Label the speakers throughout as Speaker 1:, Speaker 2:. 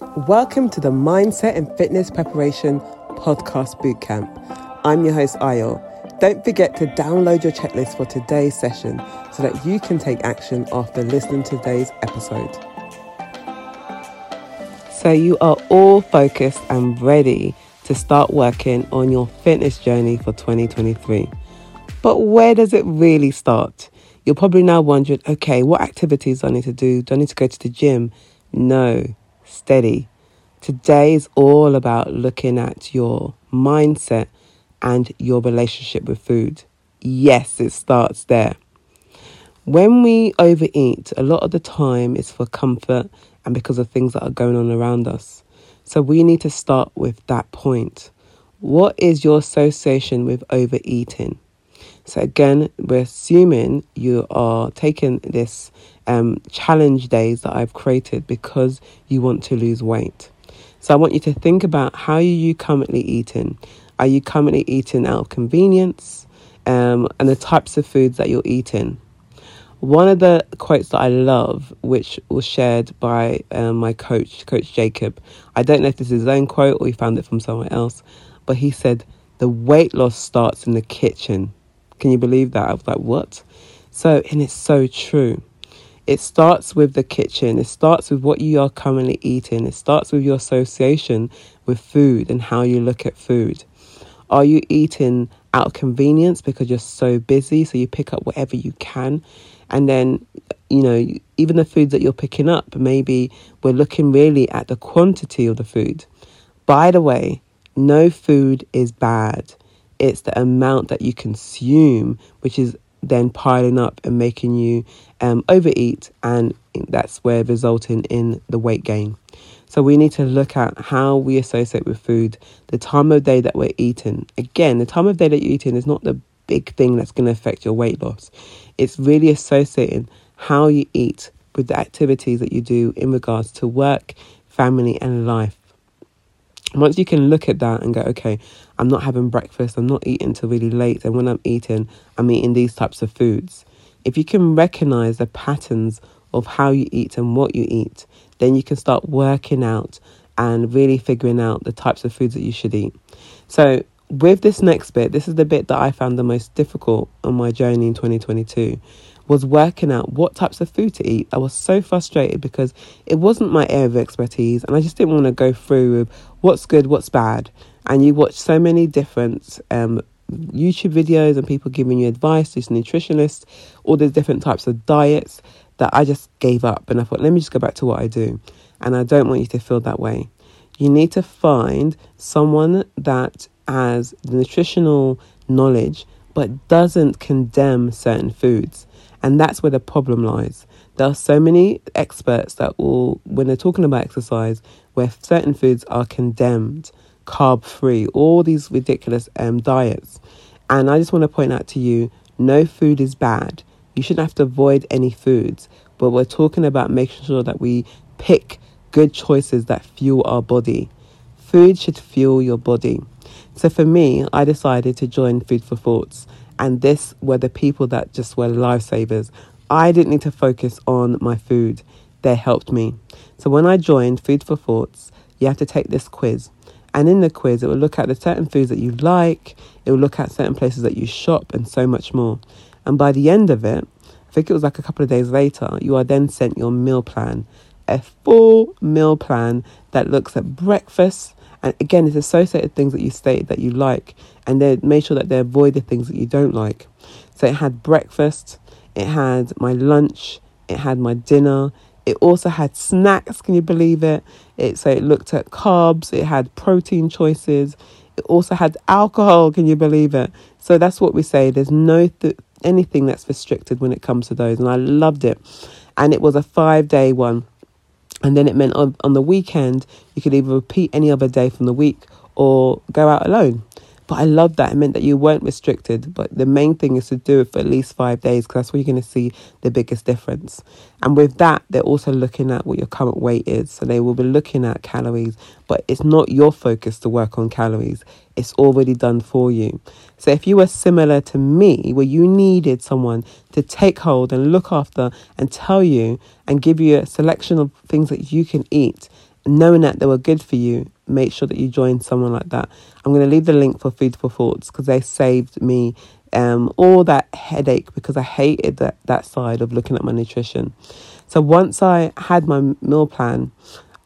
Speaker 1: Welcome to the Mindset and Fitness Preparation Podcast Bootcamp. I'm your host, Ayo. Don't forget to download your checklist for today's session so that you can take action after listening to today's episode. So, you are all focused and ready to start working on your fitness journey for 2023. But where does it really start? You're probably now wondering okay, what activities do I need to do? Do I need to go to the gym? No, steady. Today is all about looking at your mindset and your relationship with food. Yes, it starts there. When we overeat, a lot of the time it's for comfort and because of things that are going on around us. So we need to start with that point. What is your association with overeating? So again, we're assuming you are taking this um, challenge days that I've created because you want to lose weight. So I want you to think about how are you currently eating? Are you currently eating out of convenience? Um, and the types of foods that you're eating. One of the quotes that I love, which was shared by um, my coach, Coach Jacob, I don't know if this is his own quote or he found it from somewhere else, but he said, The weight loss starts in the kitchen. Can you believe that? I was like, What? So, and it's so true. It starts with the kitchen, it starts with what you are currently eating, it starts with your association with food and how you look at food. Are you eating out of convenience because you're so busy, so you pick up whatever you can? And then, you know, even the foods that you're picking up, maybe we're looking really at the quantity of the food. By the way, no food is bad. It's the amount that you consume, which is then piling up and making you um, overeat, and that's where resulting in the weight gain. So we need to look at how we associate with food, the time of day that we're eating. Again, the time of day that you're eating is not the big thing that's going to affect your weight loss. It's really associating how you eat with the activities that you do in regards to work, family, and life. Once you can look at that and go, okay, I'm not having breakfast, I'm not eating till really late, and when I'm eating, I'm eating these types of foods. If you can recognize the patterns of how you eat and what you eat, then you can start working out and really figuring out the types of foods that you should eat. So, with this next bit, this is the bit that I found the most difficult on my journey in 2022 was working out what types of food to eat. I was so frustrated because it wasn't my area of expertise and I just didn't want to go through with what's good, what's bad. And you watch so many different um, YouTube videos and people giving you advice, these nutritionists, all these different types of diets that I just gave up. And I thought, let me just go back to what I do. And I don't want you to feel that way. You need to find someone that has the nutritional knowledge but doesn't condemn certain foods. And that's where the problem lies. There are so many experts that will, when they're talking about exercise, where certain foods are condemned, carb free, all these ridiculous um, diets. And I just want to point out to you no food is bad. You shouldn't have to avoid any foods, but we're talking about making sure that we pick good choices that fuel our body. Food should fuel your body. So for me, I decided to join Food for Thoughts and this were the people that just were lifesavers. I didn't need to focus on my food, they helped me. So when I joined Food for Thoughts, you have to take this quiz. And in the quiz, it will look at the certain foods that you like, it will look at certain places that you shop, and so much more. And by the end of it, I think it was like a couple of days later, you are then sent your meal plan, a full meal plan that looks at breakfast, and again, it's associated things that you stated that you like, and they made sure that they avoid the things that you don't like. So it had breakfast, it had my lunch, it had my dinner, it also had snacks. Can you believe it? It so it looked at carbs, it had protein choices, it also had alcohol. Can you believe it? So that's what we say. There's no th- anything that's restricted when it comes to those, and I loved it. And it was a five day one. And then it meant on, on the weekend, you could either repeat any other day from the week or go out alone. But I love that. It meant that you weren't restricted. But the main thing is to do it for at least five days because that's where you're going to see the biggest difference. And with that, they're also looking at what your current weight is. So they will be looking at calories, but it's not your focus to work on calories. It's already done for you. So if you were similar to me, where you needed someone to take hold and look after and tell you and give you a selection of things that you can eat knowing that they were good for you, make sure that you join someone like that. I'm going to leave the link for Food for Thoughts because they saved me um, all that headache because I hated that, that side of looking at my nutrition. So once I had my meal plan,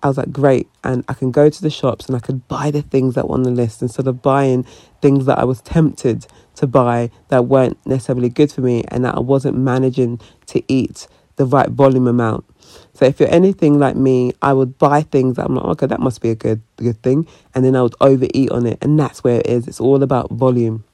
Speaker 1: I was like, great. And I can go to the shops and I could buy the things that were on the list instead of buying things that I was tempted to buy that weren't necessarily good for me and that I wasn't managing to eat the right volume amount. So if you're anything like me, I would buy things that I'm like, okay, that must be a good good thing, and then I would overeat on it, and that's where it is. It's all about volume.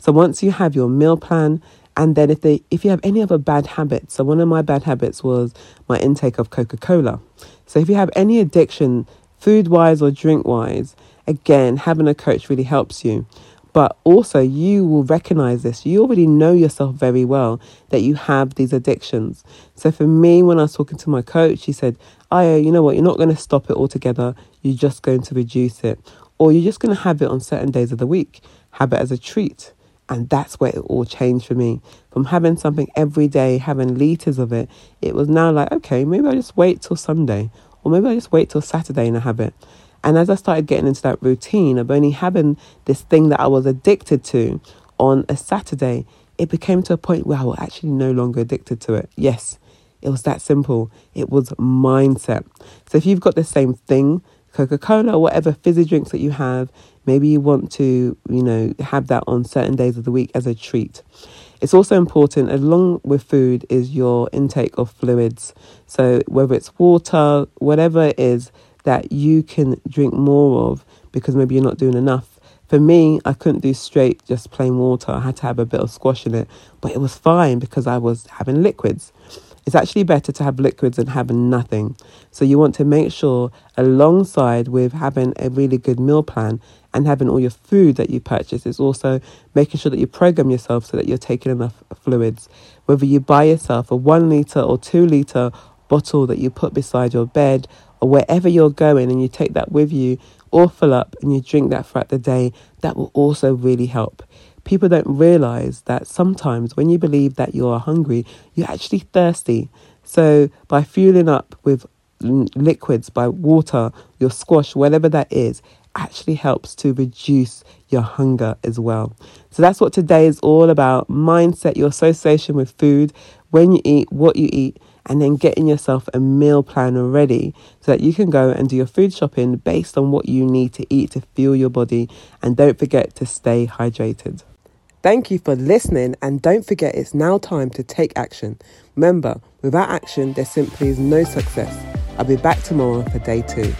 Speaker 1: So once you have your meal plan, and then if they if you have any other bad habits, so one of my bad habits was my intake of Coca Cola. So if you have any addiction, food wise or drink wise, again having a coach really helps you. But also, you will recognize this. You already know yourself very well that you have these addictions. So, for me, when I was talking to my coach, he said, Aya, you know what? You're not going to stop it altogether. You're just going to reduce it. Or you're just going to have it on certain days of the week. Have it as a treat. And that's where it all changed for me. From having something every day, having liters of it, it was now like, okay, maybe I'll just wait till Sunday. Or maybe I'll just wait till Saturday and I have it. And as I started getting into that routine of only having this thing that I was addicted to on a Saturday, it became to a point where I was actually no longer addicted to it. Yes, it was that simple. It was mindset. So if you've got the same thing, Coca Cola whatever fizzy drinks that you have, maybe you want to, you know, have that on certain days of the week as a treat. It's also important, along with food, is your intake of fluids. So whether it's water, whatever it is, that you can drink more of because maybe you're not doing enough. For me, I couldn't do straight just plain water. I had to have a bit of squash in it, but it was fine because I was having liquids. It's actually better to have liquids than having nothing. So you want to make sure, alongside with having a really good meal plan and having all your food that you purchase, is also making sure that you program yourself so that you're taking enough fluids. Whether you buy yourself a one liter or two liter bottle that you put beside your bed wherever you're going and you take that with you or fill up and you drink that throughout the day, that will also really help. People don't realize that sometimes when you believe that you're hungry, you're actually thirsty. So by fueling up with liquids, by water, your squash, whatever that is, actually helps to reduce your hunger as well. So that's what today is all about mindset, your association with food, when you eat, what you eat and then getting yourself a meal plan already so that you can go and do your food shopping based on what you need to eat to fuel your body. And don't forget to stay hydrated. Thank you for listening, and don't forget it's now time to take action. Remember, without action, there simply is no success. I'll be back tomorrow for day two.